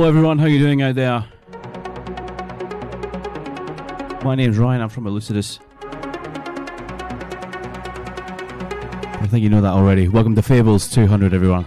Hello, everyone. How you doing out there? My name's Ryan. I'm from Elucidus. I think you know that already. Welcome to Fables 200, everyone.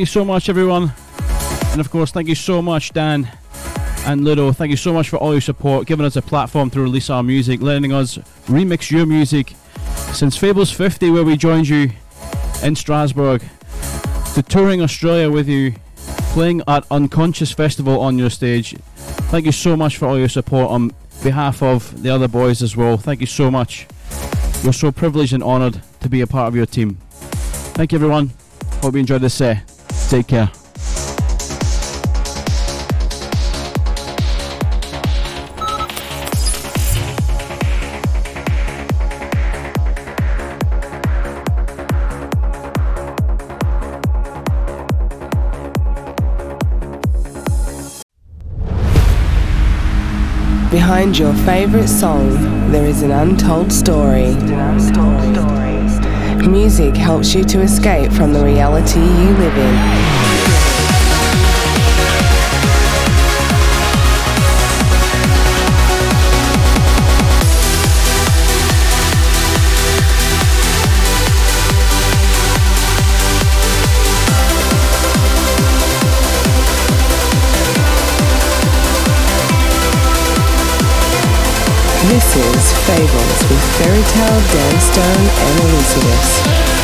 Thank you so much, everyone. And of course, thank you so much, Dan and Ludo. Thank you so much for all your support, giving us a platform to release our music, letting us remix your music since Fables 50, where we joined you in Strasbourg, to touring Australia with you, playing at Unconscious Festival on your stage. Thank you so much for all your support on behalf of the other boys as well. Thank you so much. We're so privileged and honoured to be a part of your team. Thank you, everyone. Hope you enjoyed this set. Take care. Behind your favorite song, there is an untold story. Music helps you to escape from the reality you live in. This is Fables with Ferry Tayle, Dan Stone, and Elizabeth.